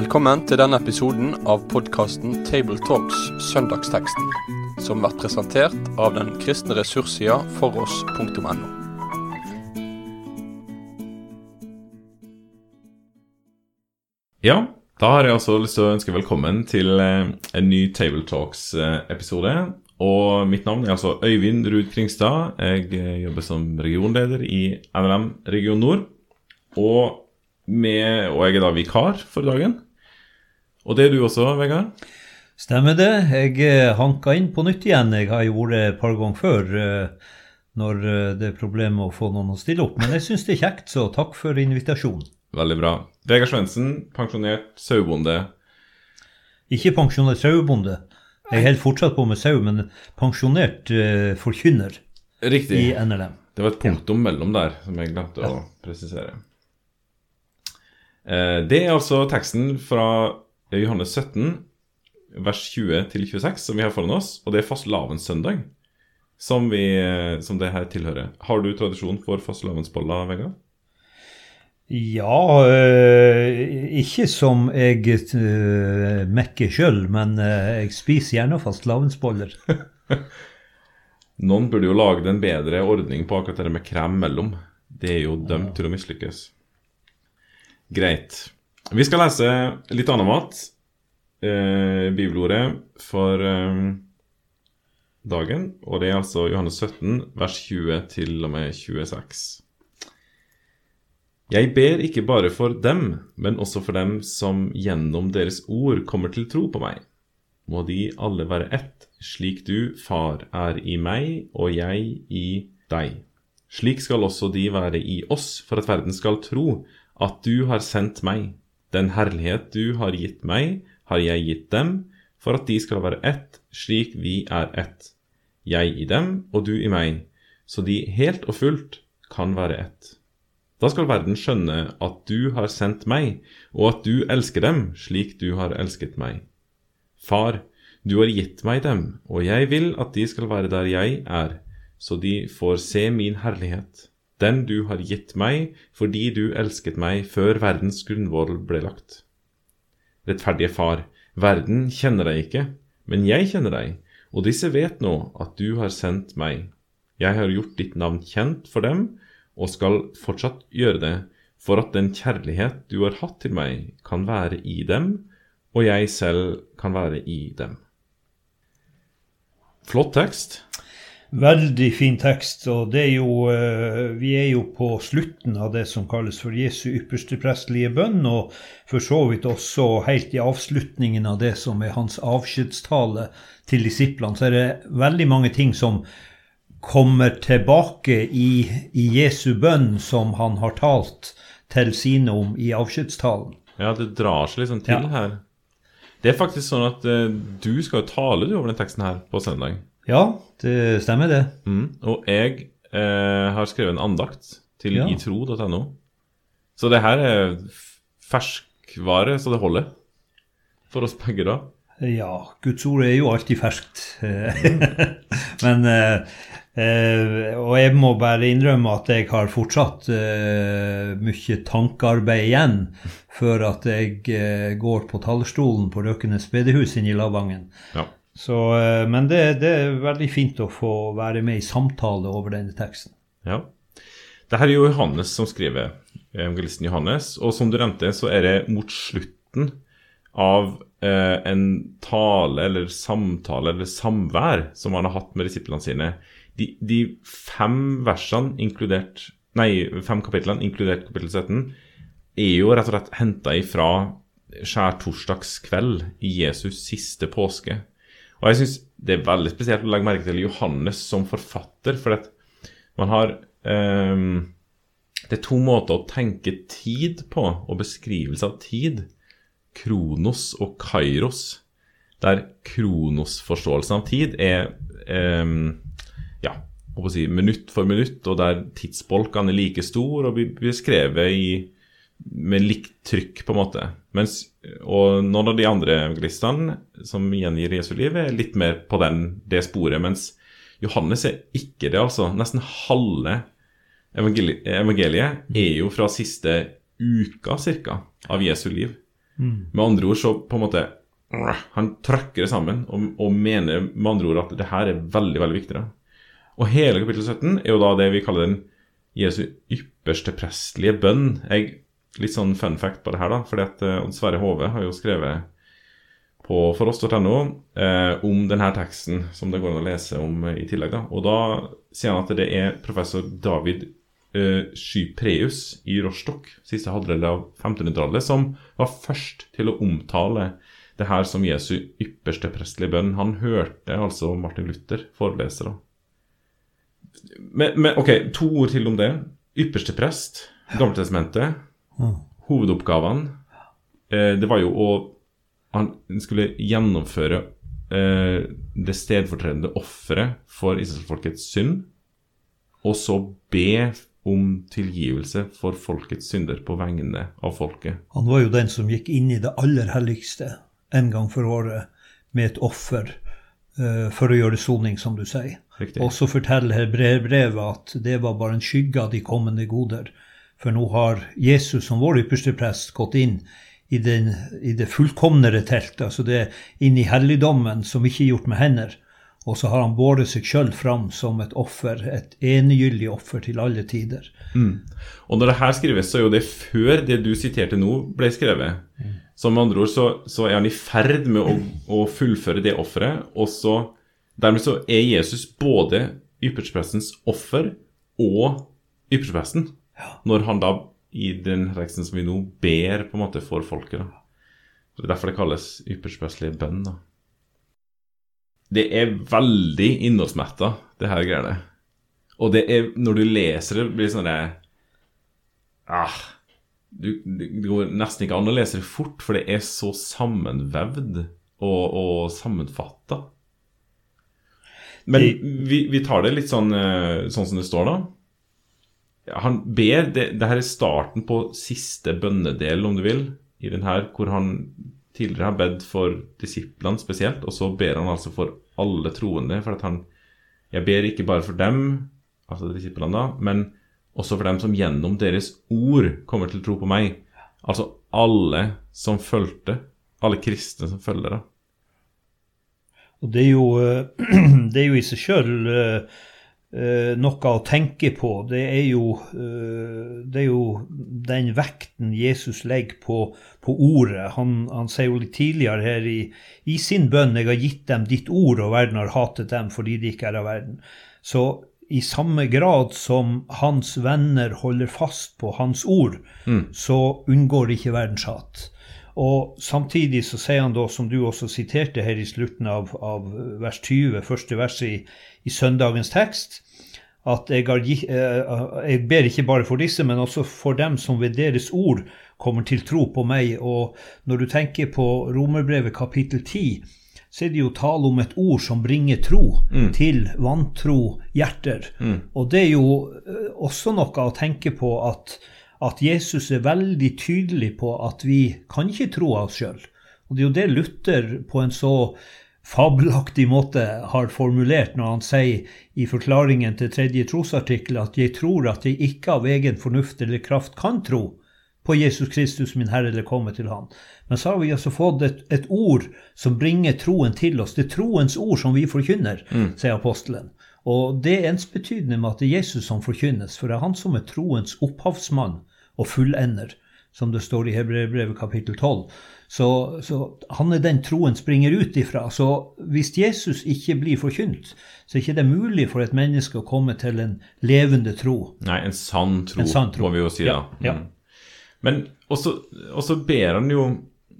Velkommen til denne episoden av podkasten Tabletalks Søndagsteksten, som blir presentert av den kristne ressurssida foross.no. Ja, da har jeg altså lyst til å ønske velkommen til eh, en ny Tabletalks-episode. Og mitt navn er altså Øyvind Ruud Kringstad. Jeg eh, jobber som regionleder i NLM Region Nord. Og, med, og jeg er da vikar for dagen. Og det er du også, Vegard? Stemmer det. Jeg eh, hanka inn på nytt igjen. Jeg har gjort det et par ganger før eh, når eh, det er problemer med å få noen å stille opp. Men jeg syns det er kjekt, så takk for invitasjonen. Veldig bra. Vegard Svendsen, pensjonert sauebonde. Ikke pensjonert sauebonde. Jeg holder fortsatt på med sau, men pensjonert uh, forkynner Riktig. i NLM. Det var et punktum mellom der som jeg glemte å presisere. Uh, det er altså teksten fra Johannes 17, vers 20-26, som vi har foran oss. Og det er fastelavnssøndag, som, vi, som det her tilhører. Har du tradisjon for fastelavnsboller, Vegard? Ja, øh, ikke som jeg øh, mekker sjøl, men øh, jeg spiser gjerne fastelavnsboller. Noen burde jo lage en bedre ordning på akkurat det med krem mellom. Det er jo dømt til å mislykkes. Greit. Vi skal lese litt annet mat. Eh, bibelordet for eh, dagen. Og det er altså Johannes 17, vers 20 til og med 26. Jeg ber ikke bare for dem, men også for dem som gjennom deres ord kommer til tro på meg. Må de alle være ett, slik du, Far, er i meg og jeg i deg. Slik skal også de være i oss, for at verden skal tro at du har sendt meg. Den herlighet du har gitt meg, har jeg gitt dem, for at de skal være ett, slik vi er ett. Jeg i dem og du i meg, så de helt og fullt kan være ett. Da skal verden skjønne at du har sendt meg, og at du elsker dem slik du har elsket meg. Far, du har gitt meg dem, og jeg vil at de skal være der jeg er, så de får se min herlighet, den du har gitt meg fordi du elsket meg før verdens grunnvoll ble lagt. Rettferdige Far, verden kjenner deg ikke, men jeg kjenner deg, og disse vet nå at du har sendt meg. Jeg har gjort ditt navn kjent for dem, og skal fortsatt gjøre det, for at den kjærlighet du har hatt til meg, kan være i dem, og jeg selv kan være i dem. Flott tekst. Veldig fin tekst, og det er jo, eh, vi er jo på slutten av det som kalles for Jesu ypperste prestelige bønn, og for så vidt også helt i avslutningen av det som er hans avskjedstale til disiplene, så er det veldig mange ting som kommer tilbake i, i Jesu bønn som han har talt til sine om i avskjedstalen. Ja, det drar seg liksom til Ja. her. Det er faktisk sånn at eh, du skal jo tale du over den teksten her på søndag. Ja, det stemmer det. Mm. Og jeg eh, har skrevet en andakt til Ja. itro.no. Så det her er ferskvare så det holder. For oss begge, da. Ja, Guds ord er jo alltid ferskt. Men eh, eh, Og jeg må bare innrømme at jeg har fortsatt eh, mye tankearbeid igjen før at jeg eh, går på talerstolen på Røkenes bedehus inne i Lavangen. Ja. Så, eh, men det, det er veldig fint å få være med i samtale over denne teksten. ja. Det her er jo Johannes som skriver, evangelisten Johannes. Og som du nevnte, så er det mot slutten av eh, en tale eller samtale eller samvær som han har hatt med disiplene sine. De, de fem versene, inkludert Nei, fem kapitlene, inkludert kapittel 17, er jo rett og slett henta ifra skjærtorsdagskveld i Jesus siste påske. Og jeg syns det er veldig spesielt å legge merke til Johannes som forfatter, for at man har um, Det er to måter å tenke tid på, og beskrivelse av tid. Kronos og kairos. Der kronosforståelsen av tid er um, ja, si, minutt for minutt, og der tidsbolkene er like store og blir beskrevet i, med likt trykk, på en måte. Mens, og noen av de andre evangelistene som gjengir Jesu liv, er litt mer på den, det sporet. Mens Johannes er ikke det, altså. Nesten halve evangeli evangeliet er jo fra siste uka, cirka, av Jesu liv. Med andre ord så på en måte Han trøkker det sammen og, og mener med andre ord at det her er veldig, veldig viktig. da. Og hele kapittel 17 er jo da det vi kaller den Jesu ypperste prestlige bønn. Jeg, litt sånn fun fact på det her, da, fordi at eh, Odd Sverre Hove har jo skrevet på foross.no eh, om denne teksten som det går an å lese om eh, i tillegg. da. Og da sier han at det er professor David eh, Skypreus i Rostock, siste halvdel av 1500-tallet, som var først til å omtale det her som Jesu ypperste prestelige bønn. Han hørte altså Martin Luther forelese. da. Men, men ok, to ord til om det. Ypperste prest, Gammeltestamentet, hovedoppgavene. Eh, det var jo å Han skulle gjennomføre eh, det stedfortredende offeret for israelsfolkets synd, og så be om tilgivelse for folkets synder på vegne av folket. Han var jo den som gikk inn i det aller helligste en gang for året med et offer eh, for å gjøre soning, som du sier. Riktig. Og så forteller her brevbrevet at det var bare en skygge av de kommende goder. For nå har Jesus som vår ypperste prest gått inn i, den, i det fullkomnere teltet, altså det inn i helligdommen som ikke er gjort med hender. Og så har han båret seg sjøl fram som et offer, et enegyldig offer til alle tider. Og når det her skrives, så er jo det før det du siterte nå, ble skrevet. Så med andre ord så, så er han i ferd med å, å fullføre det offeret. Og så dermed så er Jesus både yppersteprestens offer og ypperstepresten. Når han da i den teksten som vi nå ber på en måte for folket. da. Så Det er derfor det kalles yppersteprestelig bønn. da. Det er veldig innholdsmetta, det her greiene. Og det er, når du leser det, blir det sånn ah, du, Det går nesten ikke an å lese det fort, for det er så sammenvevd og, og sammenfatta. Men vi, vi tar det litt sånn, eh, sånn som det står, da. Han ber det, det her er starten på siste bønnedel, om du vil, i den her, hvor han tidligere har bedt for disiplene spesielt, og så ber han altså for alle troende. For at han Jeg ber ikke bare for dem, altså disiplene, da, men også for dem som gjennom deres ord kommer til å tro på meg. Altså alle som fulgte. Alle kristne som følger da. Og det er jo, eh, det er jo i seg sjøl noe å tenke på. Det er, jo, eh, det er jo den vekten Jesus legger på, på ordet. Han, han sier jo litt tidligere her i, i sin bønn 'Jeg har gitt dem ditt ord, og verden har hatet dem fordi de ikke er av verden'. Så i samme grad som hans venner holder fast på hans ord, så unngår ikke verdenshat. Og samtidig så sier han da, som du også siterte her i slutten av, av vers 20, første verset i, i søndagens tekst, at jeg, har, eh, jeg ber ikke bare for disse, men også for dem som ved deres ord kommer til tro på meg. Og når du tenker på Romerbrevet kapittel 10, så er det jo tale om et ord som bringer tro til vantro hjerter. Og det er jo eh, også noe å tenke på at, at Jesus er veldig tydelig på at vi kan ikke tro av oss sjøl. Og det er jo det Luther på en så fabelaktig måte har formulert når han sier i forklaringen til tredje trosartikkel at 'jeg tror at jeg ikke av egen fornuft eller kraft kan tro' på Jesus Kristus, min Herre, eller komme til Han. Men så har vi altså fått et, et ord som bringer troen til oss. Det er troens ord som vi forkynner, sier apostelen. Og det er ensbetydende med at det er Jesus som forkynnes, for det er han som er troens opphavsmann og fullender, som det står i Hebreerbrevet kapittel 12. Så, så han er den troen springer ut ifra. Så hvis Jesus ikke blir forkynt, så er ikke det mulig for et menneske å komme til en levende tro. Nei, en sann tro, En sann tro. må vi jo si, da. Ja, ja. Mm. Men også, også ber han jo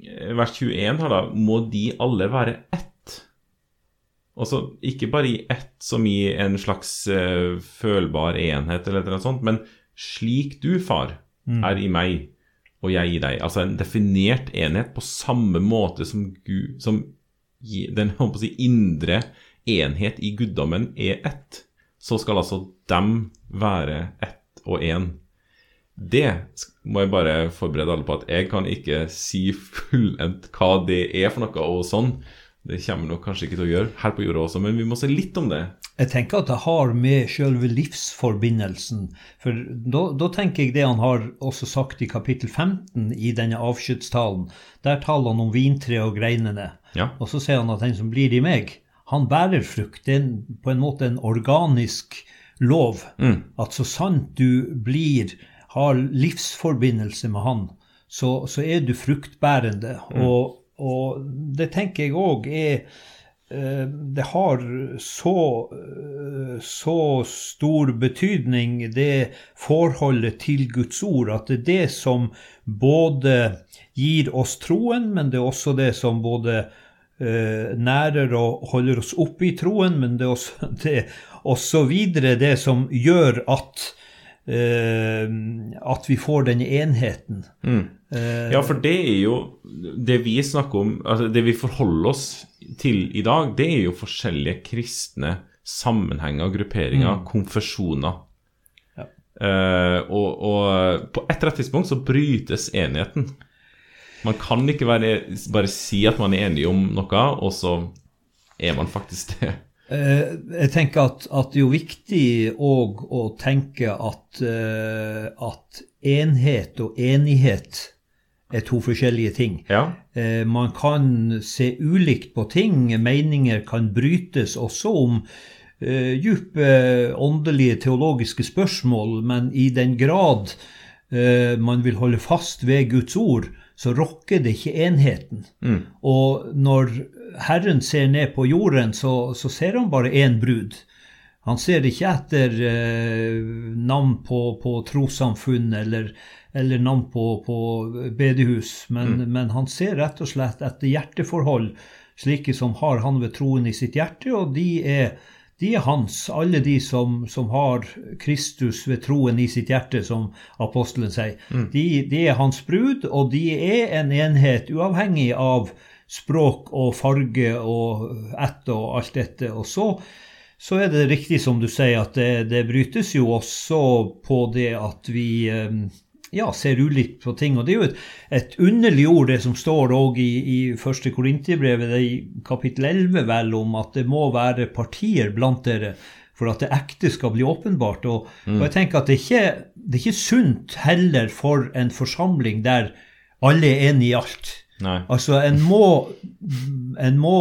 i vers 21 her, da Må de alle være ett? Altså ikke bare i ett som i en slags uh, følbar enhet, eller noe sånt, men slik du, far, er i meg, og jeg i deg. Altså en definert enhet på samme måte som, Gud, som den si, indre enhet i guddommen er ett. Så skal altså dem være ett og én. Det må jeg bare forberede alle på at jeg kan ikke si fullendt hva det er for noe og sånn. Det kommer nok kanskje ikke til å gjøre her på jorda også, men vi må se litt om det. Jeg tenker at det har med selve livsforbindelsen For da, da, tenker jeg det han har også sagt i kapittel 15 i denne avskjedstalen. Der taler han om vintre og greinene. Ja. Og så sier han at den som blir i meg, han bærer frukt. Det er på en måte en organisk lov. Mm. At så sant du blir, har livsforbindelse med han, så, så er du fruktbærende. Mm. Og og det tenker jeg òg er eh, Det har så, eh, så stor betydning, det forholdet til Guds ord, at det er det som både gir oss troen, men det er også det som både eh, nærer og holder oss oppe i troen, men det er også, det, også videre det som gjør at at vi får denne enheten. Mm. Ja, for det er jo Det vi snakker om, altså det vi forholder oss til i dag, det er jo forskjellige kristne sammenhenger, grupperinger, Mm. konfesjoner. Ja. Eh, og, og på et eller annet tidspunkt så brytes enigheten. Man kan ikke være, bare si at man er enig om noe, og så er man faktisk det. Eh, Jeg tenker at, at det er jo viktig òg å tenke at, eh, at enhet og enighet er to forskjellige ting. Ja. Eh, Man kan se ulikt på ting. Meninger kan brytes også om uh, dype åndelige, teologiske spørsmål, men i den grad uh, man vil holde fast ved Guds ord, så rokker det ikke enheten. Mm. Og når Herren ser ned på jorden, så, så ser han bare én brud. Han ser ikke etter eh, navn på, på trossamfunn eller, eller navn på, på bedehus, men, men han ser rett og slett etter hjerteforhold, slike som har han ved troen i sitt hjerte, og de er, de er hans, alle de som, som har Kristus ved troen i sitt hjerte, som apostelen sier. De, de er hans brud, og de er en enhet uavhengig av språk og farge og ætt og alt dette. Og så, så er det riktig som du sier, at det, det brytes jo også på det at vi eh, ja, ser ulikt på ting. Og det er jo et, et underlig ord, det som står òg i, i første Korinterbrevet, i kapittel 11, vel, om at det må være partier blant dere for at det ekte skal bli åpenbart. Og, og jeg tenker at det er, ikke, det er ikke sunt heller for en forsamling der alle er enige i alt. Nei. Altså, en må, en må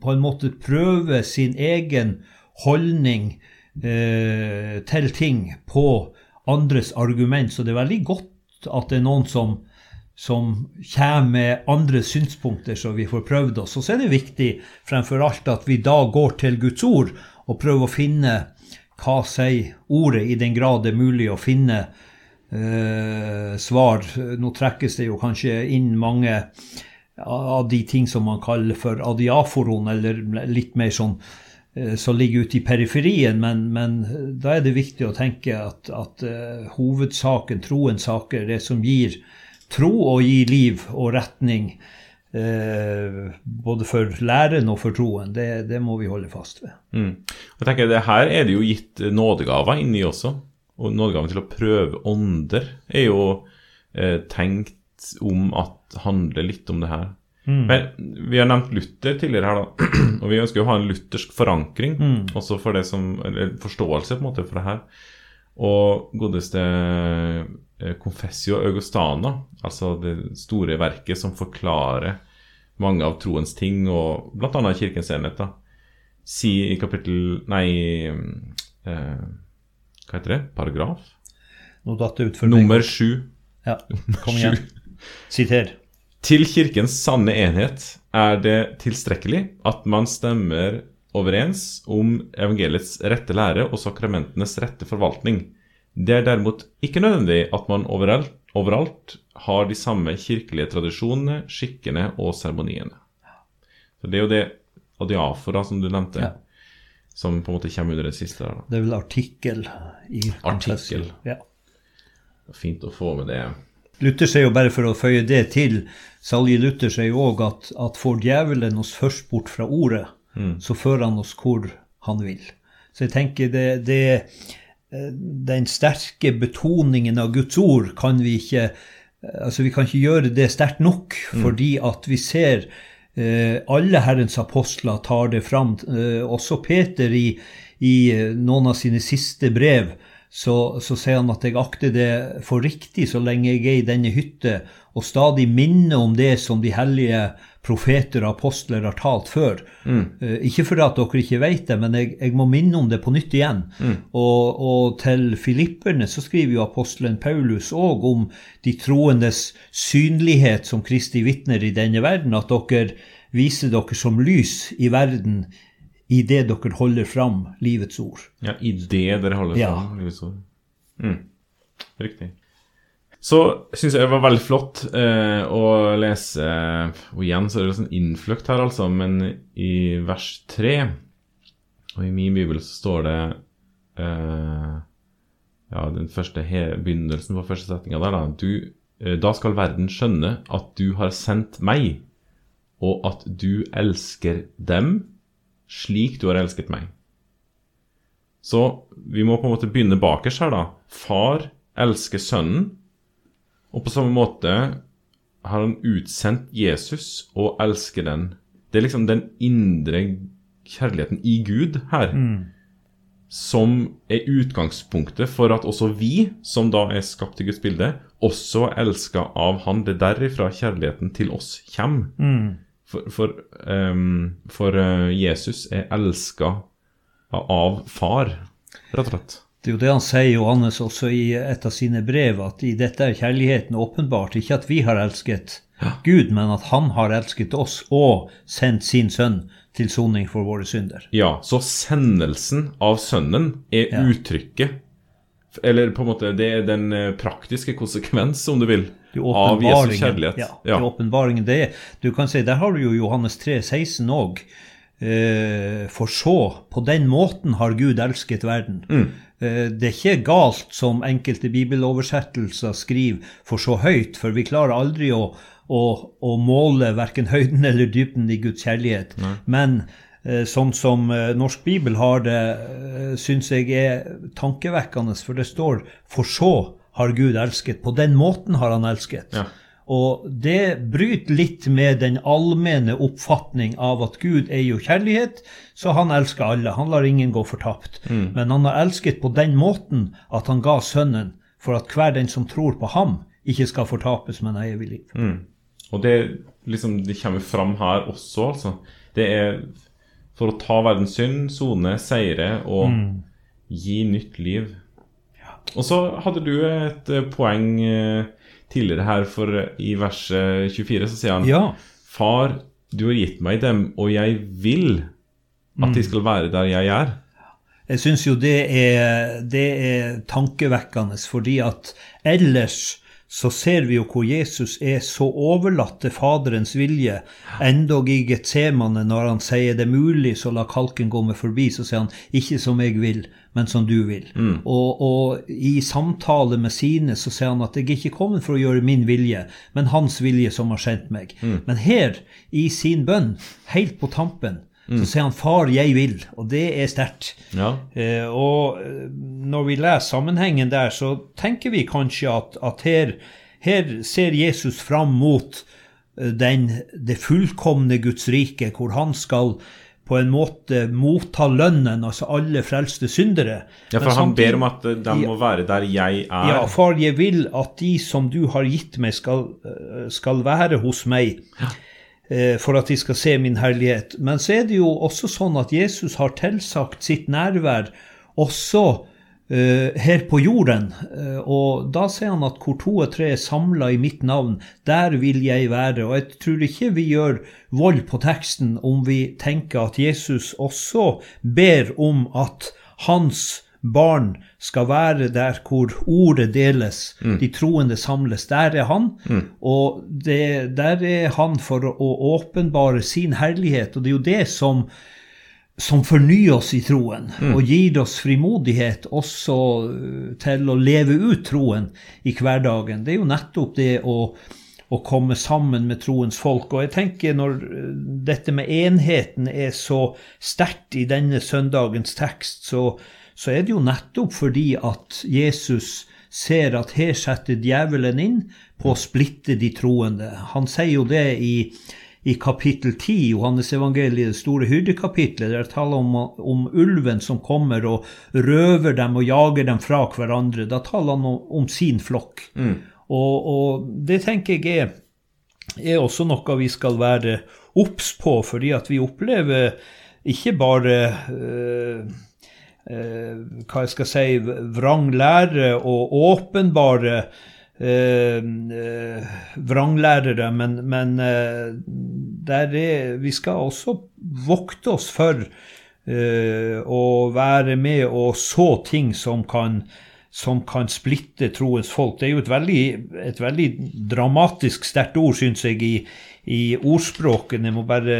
på en måte prøve sin egen holdning eh, til ting på andres argument. Så det er veldig godt at det er noen som, som kommer med andre synspunkter, så vi får prøvd oss. Og så er det viktig fremfor alt at vi da går til Guds ord og prøver å finne hva sier ordet, i den grad det er mulig å finne eh, svar. Nå trekkes det jo kanskje inn mange av de ting som man kaller for adiaforon, eller litt mer sånn eh, som ligger ute i periferien, men, men da er det viktig å tenke at, at uh, hovedsaken, troens saker, det som gir tro og gir liv og retning, uh, både for læren og for troen, det, det må vi holde fast ved. Mm. Jeg tenker, det Her er det jo gitt nådegaver inni også. Og nådegaven til å prøve ånder er jo eh, tenkt om at handler litt om det her. Men Vi har nevnt Luther tidligere her, da. Og vi ønsker jo å ha en luthersk forankring også for det som, eller forståelse på en måte for det her. Og godeste eh, Confessio Augustana, altså det store verket som forklarer mange av troens ting, og bl.a. Kirkens enhet, da, sier i kapittel Nei, eh, hva heter det? Paragraf? Nå datt det ut for meg. Nummer sju. Ja, kom igjen. Siter. Til kirkens sanne enhet er det tilstrekkelig at man stemmer overens om evangeliets rette lære og sakramentenes rette forvaltning. Det er derimot ikke nødvendig at man overalt, overalt har de samme kirkelige tradisjonene, skikkene og seremoniene. Så Det er jo det adiafora som du nevnte, Ja. Som på en måte kommer under det siste. da. Det er vel artikkel i Artikkel. Ja. Fint å få med det. Luther sier jo bare for å føye det til, Salje Luther sier jo òg at, at får djevelen oss først bort fra ordet, så fører han oss hvor han vil. Så jeg tenker det, det eh, Den sterke betoningen av Guds ord kan vi ikke Altså, vi kan ikke gjøre det sterkt nok, fordi at vi ser Eh, alle Herrens apostler tar det fram. Eh, også Peter i, i eh, noen av sine siste brev så, så sier han at jeg akter det for riktig så lenge jeg er i denne hytte, og stadig minner om det som de hellige profeter og apostler har talt før. Mm. Uh, ikke fordi at dere ikke vet det, men jeg, jeg må minne om det på nytt igjen. Mm. Og, og, til filipperne så skriver jo apostelen Paulus òg om de troendes synlighet som Kristi vitner i denne verden, at dere viser dere som lys i verden i det dere holder fram livets ord. Ja, i det dere holder ja. livets ord. Mm. Riktig. Så syns jeg det var veldig flott eh, å lese Og igjen så er det sånn innfløkt her, altså, men i vers 3 Og i min bibel så står det eh, Ja, den første begynnelsen på første setninga der, da. Du, eh, da skal verden skjønne at du har sendt meg, og at du elsker dem slik du har elsket meg. Så vi må på en måte begynne bakerst her, da. Far elsker sønnen, og på samme måte har han utsendt Jesus og elsker den. Det er liksom den indre kjærligheten i Gud her mm. som er utgangspunktet for at også vi, som da er skapt i Guds bilde, også er elska av Han. Det er derifra kjærligheten til oss kommer. Mm. For, for, um, for uh, Jesus er elska av far, rett og slett. Det er jo det han sier, Johannes, også i et av sine brev, at i dette er kjærligheten åpenbart. Ikke at vi har elsket ja. Gud, men at han har elsket oss og sendt sin sønn til soning for våre synder. Ja, så sendelsen av sønnen er ja. uttrykket Eller på en måte, det er den eh, praktiske konsekvens, om du vil, av Jesu kjærlighet. Ja, ja. åpenbaringen. Det er, du kan si, Der har du jo Johannes 3, 16 òg. For så, på den måten har Gud elsket verden. Mm. Eh, det er ikke galt, som enkelte bibeloversettelser skriver, for så høyt, for vi klarer aldri å, å, å måle verken høyden eller dybden i Guds kjærlighet. Nei. Men eh, sånn som norsk bibel har det, syns jeg er tankevekkende, for det står 'for så' har Gud elsket. På den måten har han elsket. Ja. Og det bryter litt med den allmenne oppfatning av at Gud er jo kjærlighet, så han elsker alle. Han lar ingen gå fortapt. Mm. Men han har elsket på den måten at han ga sønnen for at hver den som tror på ham, ikke skal fortapes, men ha evig liv. Mm. Og det, liksom, det kommer fram her også, altså. Det er for å ta verdens synd, sone, seire og mm. gi nytt liv. Og så hadde du et eh, poeng eh, tidligere her, for i vers 24 så sier han ja. Far, du har gitt meg dem, og jeg vil at de mm. skal være der jeg er. Jeg syns jo det er, det er tankevekkende, fordi at ellers så ser vi jo hvor Jesus er så overlatt til Faderens vilje, endog i Getsemane, når han sier det er mulig, så la kalken gå meg forbi, så sier han ikke som jeg vil, men som du vil. Mm. Og, og, i samtale med sine så sier han at jeg er ikke kommet for å gjøre min vilje, men hans vilje som har sendt meg. Mm. Men her, i sin bønn, helt på tampen, mm. så sier han 'Far, jeg vil', og det er sterkt. Ja. Eh, og eh, når vi leser sammenhengen der, så tenker vi kanskje at, at her, her, ser Jesus fram mot eh, den, det fullkomne Guds rike, hvor han skal på en måte motta lønnen, altså alle frelste syndere. Ja, For han ber om at de må være der jeg er. Ja, far, jeg vil at de som du har gitt meg, skal, eh, skal være hos meg. Ja. Eh, for at de skal se min herlighet. Men så er det jo også sånn at Jesus har tilsagt sitt nærvær også uh, her på jorden. Uh, og da sier han at hvor to og tre er samla i mitt navn, der vil jeg være. Og jeg tror ikke vi gjør vold på teksten om vi tenker at Jesus også ber om at hans barn skal være der hvor ordet deles, mm. de troende samles. Der er han. Mm. Og det, der er han for å åpenbare sin herlighet. Og det er jo det som som fornyer oss i troen mm. og gir oss frimodighet også øh, til å leve ut troen i hverdagen. Det er jo nettopp det å, å komme sammen med troens folk. Og jeg tenker når øh, dette med enheten er så sterkt i denne søndagens tekst, så, så er det jo nettopp fordi at Jesus ser at her setter djevelen inn på å splitte de troende. Han sier jo det i i kapittel 10, Johannes evangeliet, det store hyrdekapitlet, der det taler om, om, ulven som kommer og røver dem og jager dem fra hverandre. Da taler han om, om sin flokk. Mm. Og, og, det tenker jeg er, er, også noe vi skal være obs på, fordi at vi opplever ikke bare øh, øh, hva jeg skal si, vranglære og åpenbare Eh, eh, vranglærere, men, men eh, er, vi skal også vokte oss for å være med og så ting som kan, som kan splitte troens folk. Det er jo et veldig, et veldig dramatisk sterkt ord, syns jeg, i, i ordspråken. Jeg må bare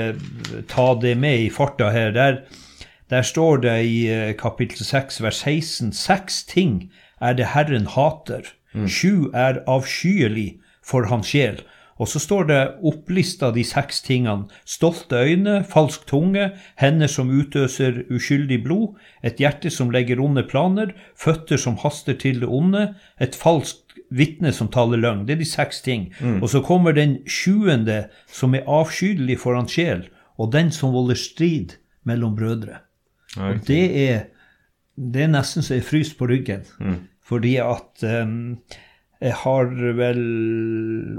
ta det med i farta her. Der, der står det i kapittel 6, vers 16, seks ting er det Herren hater Mm. Sju er avskyelig for hans sjel. Og så står det opplista de seks tingene. Stolte øyne, falsk tunge, hender som utøser uskyldig blod, et hjerte som legger onde planer, føtter som haster til det onde, et falskt vitne som taler løgn. Det er de seks ting. Mm. Og så kommer den sjuende, som er avskyelig for hans sjel, og den som volder strid mellom brødre. Og det er, det er nesten så jeg fryser på ryggen. Mm. Fordi at um, jeg har vel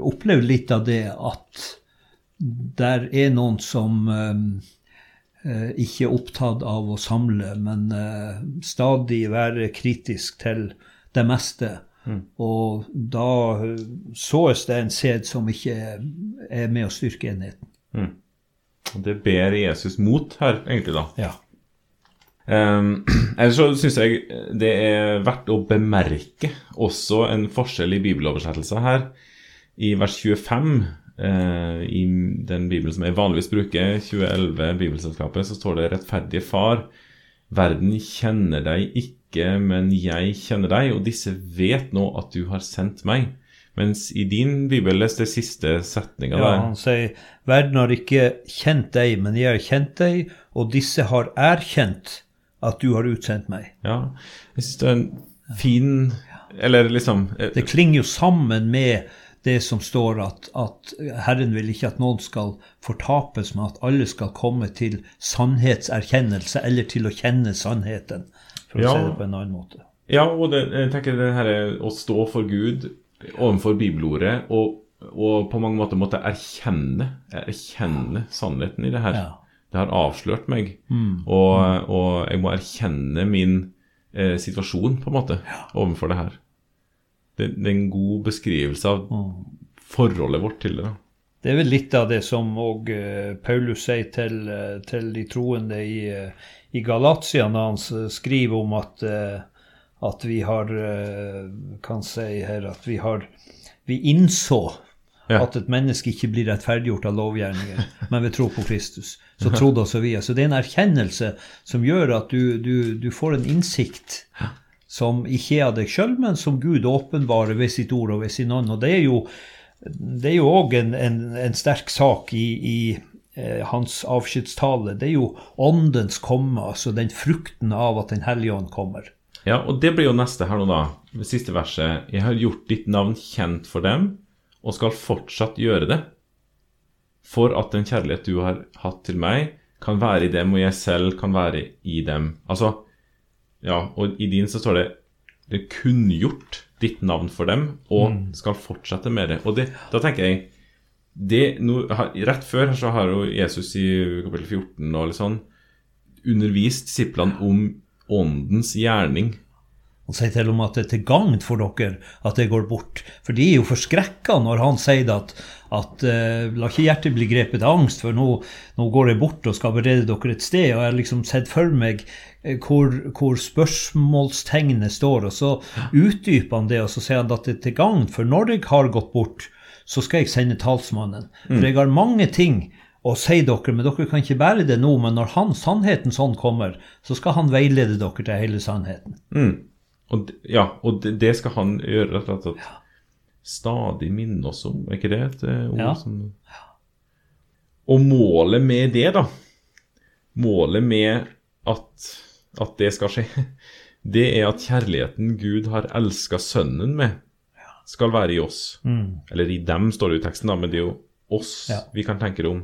opplevd litt av det at der er noen som um, ikke er opptatt av å samle, men uh, stadig være kritisk til det meste. Mm. Og da såes det en sæd som ikke er med å styrke enheten. Mm. Det ber Jesus mot her, egentlig, da. Ja. Um, ellers så syns jeg det er verdt å bemerke også en forskjell i bibeloversettelser her. I vers 25 uh, i den bibelen som jeg vanligvis bruker, 2011 Bibelselskapet, så står det 'Rettferdige Far'. Verden kjenner deg ikke, men jeg kjenner deg, og disse vet nå at du har sendt meg. Mens i din bibel, les det siste setninga ja, der. Han sier, verden har ikke kjent deg, men jeg har kjent deg, og disse har erkjent at du har utsendt meg. Ja, jeg syns det er en fin Eller liksom eh, Det klinger jo sammen med det som står at, at, Herren vil ikke at noen skal fortapes, men at alle skal komme til sannhetserkjennelse, eller til å kjenne sannheten, for ja. å si det på en annen måte. Ja, og det, jeg tenker det her å stå for Gud overfor bibelordet, og, og på mange måter måtte erkjenne, erkjenne sannheten i det her. Ja. Det har avslørt meg, mm. og, og, jeg må erkjenne min eh, situasjon, på en måte, overfor det her. Det, det, er en god beskrivelse av mm. forholdet vårt til det. da. Det er vel litt av det som òg uh, Paulus sier til, uh, til, de troende i, uh, i Galatia, når han skriver om at, at vi har Kan si her at vi har Vi innså ja. At et menneske ikke blir rettferdiggjort av lovgjerninger, men ved tro på Kristus. Så trodde også vi. Så det er en erkjennelse som gjør at du, du, du får en innsikt som ikke er av deg sjøl, men som Gud åpenbarer ved sitt ord og ved sin ånd. Og det er jo det er jo òg en, en, en, sterk sak i, i eh, hans avskjedstale. Det er jo åndens komme, altså den frukten av at Den hellige ånd kommer. Ja, og det blir jo neste her nå, da. Det siste verset. Jeg har gjort ditt navn kjent for dem og skal fortsatt gjøre det, for at den kjærlighet du har hatt til meg, kan være i dem, og jeg selv kan være i dem. Altså, ja, og i din så står det det kunngjort ditt navn for dem, og mm. skal fortsette med det. Og det, da tenker jeg det, no, Rett før så har jo Jesus i kapittel 14 og litt sånn undervist disiplene om åndens gjerning han sier til og med at det er til gagn for dere at det går bort. For de er jo forskrekka når han sier at, at uh, la ikke hjertet bli grepet av angst, for nå, nå, går jeg bort og skal berede dere et sted. Og jeg har liksom sett for meg uh, hvor, hvor, spørsmålstegnet står, og så utdyper han det, og så sier han at det er til gagn, for når jeg har gått bort, så skal jeg sende talsmannen. For mm. jeg har mange ting å si dere, men dere kan ikke bære det nå. Men når han, sannheten sånn kommer, så skal han veilede dere til hele sannheten. Mm. Og, ja, og det, det, skal han gjøre rett og slett. Stadig minne oss om, er ikke det et eh, ord ja. som Og målet med det, da Målet med at, at det skal skje, det er at kjærligheten Gud har elska Sønnen med, skal være i oss. Mm. Eller i dem, står det i teksten, da, men det er jo oss Ja. vi kan tenke det om.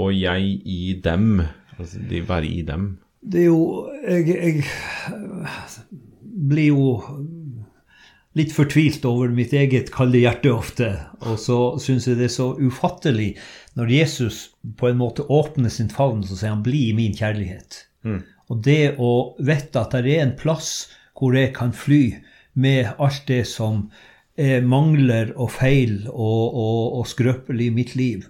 Og jeg i dem. Altså de være i dem. Det er jo jeg, jeg blir jo litt fortvilt over mitt eget kalde hjerte ofte. Og så syns jeg det er så ufattelig når Jesus på en måte åpner sin favn, så sier han 'bli i min kjærlighet'. Og det å vite at det er en plass hvor jeg kan fly med alt det som er mangler og feil og, og, og skrøpelig i mitt liv,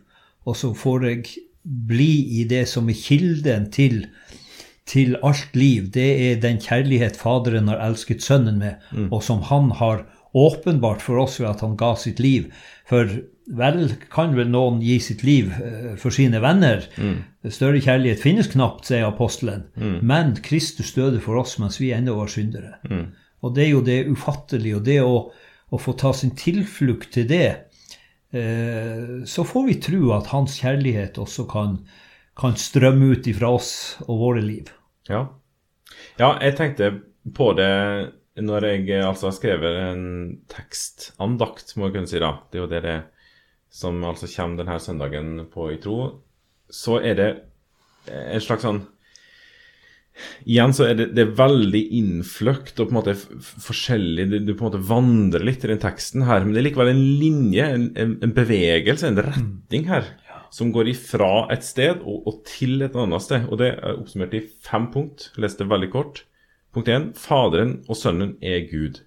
og så får jeg bli i det som er kilden til til alt liv, det er den kjærlighet Faderen har elsket Sønnen med, og som Han har åpenbart for oss ved at Han ga sitt liv. For vel kan vel noen gi sitt liv eh, for sine venner. Større kjærlighet finnes knapt, sier apostelen. Men Kristus døde for oss mens vi ennå var syndere. Og det er jo det ufattelige. Og det å, å få ta sin tilflukt til det, eh, så får vi tro at Hans kjærlighet også kan, kan strømme ut ifra oss og våre liv. Ja. ja, jeg tenkte på det når jeg eh, altså har skrevet en tekstandakt, må jeg kunne si da. Det er jo det, det som altså kommer denne søndagen på i tro. Så er det en slags sånn Igjen så er det, det er veldig innfløkt og på en måte forskjellig. Du, du på en måte vandrer litt i den teksten her, men det er likevel en linje, en, en bevegelse, en retning her, som går ifra et sted og, og til et annet sted. Og det er oppsummert i fem punkt. Jeg leste veldig kort. Punkt 1. Faderen og Sønnen er Gud.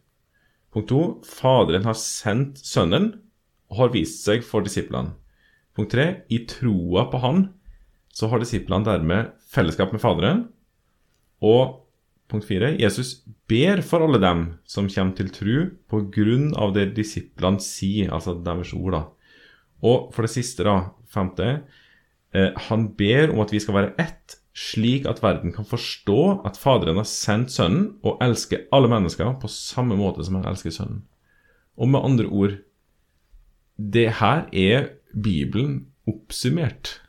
Punkt 2. Faderen har sendt Sønnen og har vist seg for disiplene. Punkt 3. I troa på Han så har disiplene dermed fellesskap med Faderen. Og punkt 4. Jesus ber for alle dem som kommer til tru på grunn av det disiplene sier, altså deres ord. da. Og for det siste, da, femte, eh, han ber om at vi skal være ett, slik at verden kan forstå at Faderen har sendt Sønnen og elsker alle mennesker på samme måte som han elsker Sønnen. Og med andre ord, det her er Bibelen oppsummert.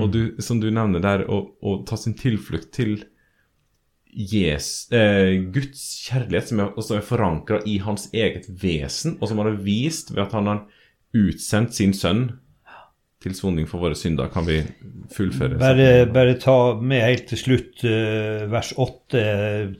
Og du, som du nevner der, å, å ta sin tilflukt til Jes, eh, Guds kjærlighet, som er, også er forankra i hans eget vesen, og som han har vist ved at han har utsendt sin sønn til soning for våre synder, kan vi fullføre. Bare, bare ta med helt til slutt uh, vers 8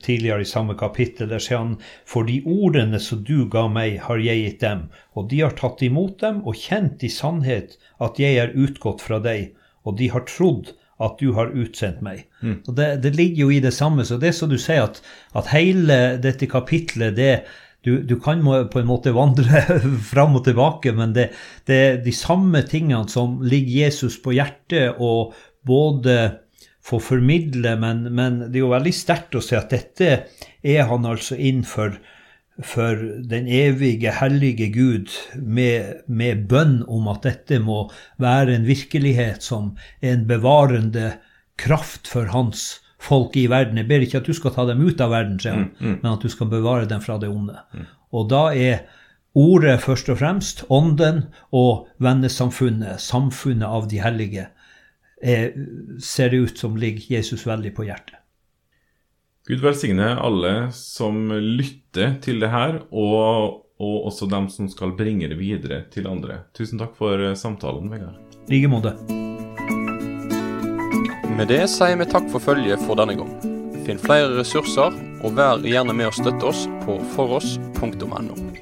tidligere i samme kapittel. Der sier han For de ordene som du ga meg, har jeg gitt dem, og de har tatt imot dem og kjent i sannhet at jeg er utgått fra deg, og de har trodd at du har utsendt meg. Og det, det ligger jo i det samme. Så det er som du sier, at, at hele dette kapitlet, det du, du kan på en måte vandre fram og tilbake, men det, det er de samme tingene som ligger Jesus på hjertet og både få formidle, men, men det er jo veldig sterkt å se at dette er han altså innenfor for den evige, hellige Gud med, med bønn om at dette må være en virkelighet som er en bevarende kraft for hans folk i verden. Jeg ber ikke at du skal ta dem ut av verden, sier han, men at du skal bevare dem fra det onde. Og da er ordet først og fremst ånden og vennesamfunnet, samfunnet av de hellige, er, ser det ut som ligger Jesus veldig på hjertet. Gud velsigne alle som lytter til det her, og, og også dem som skal bringe det videre til andre. Tusen takk for samtalen, Vegard. I like måte. Med det sier vi takk for følget for denne gang. Finn flere ressurser, og vær gjerne med å støtte oss på foross.no.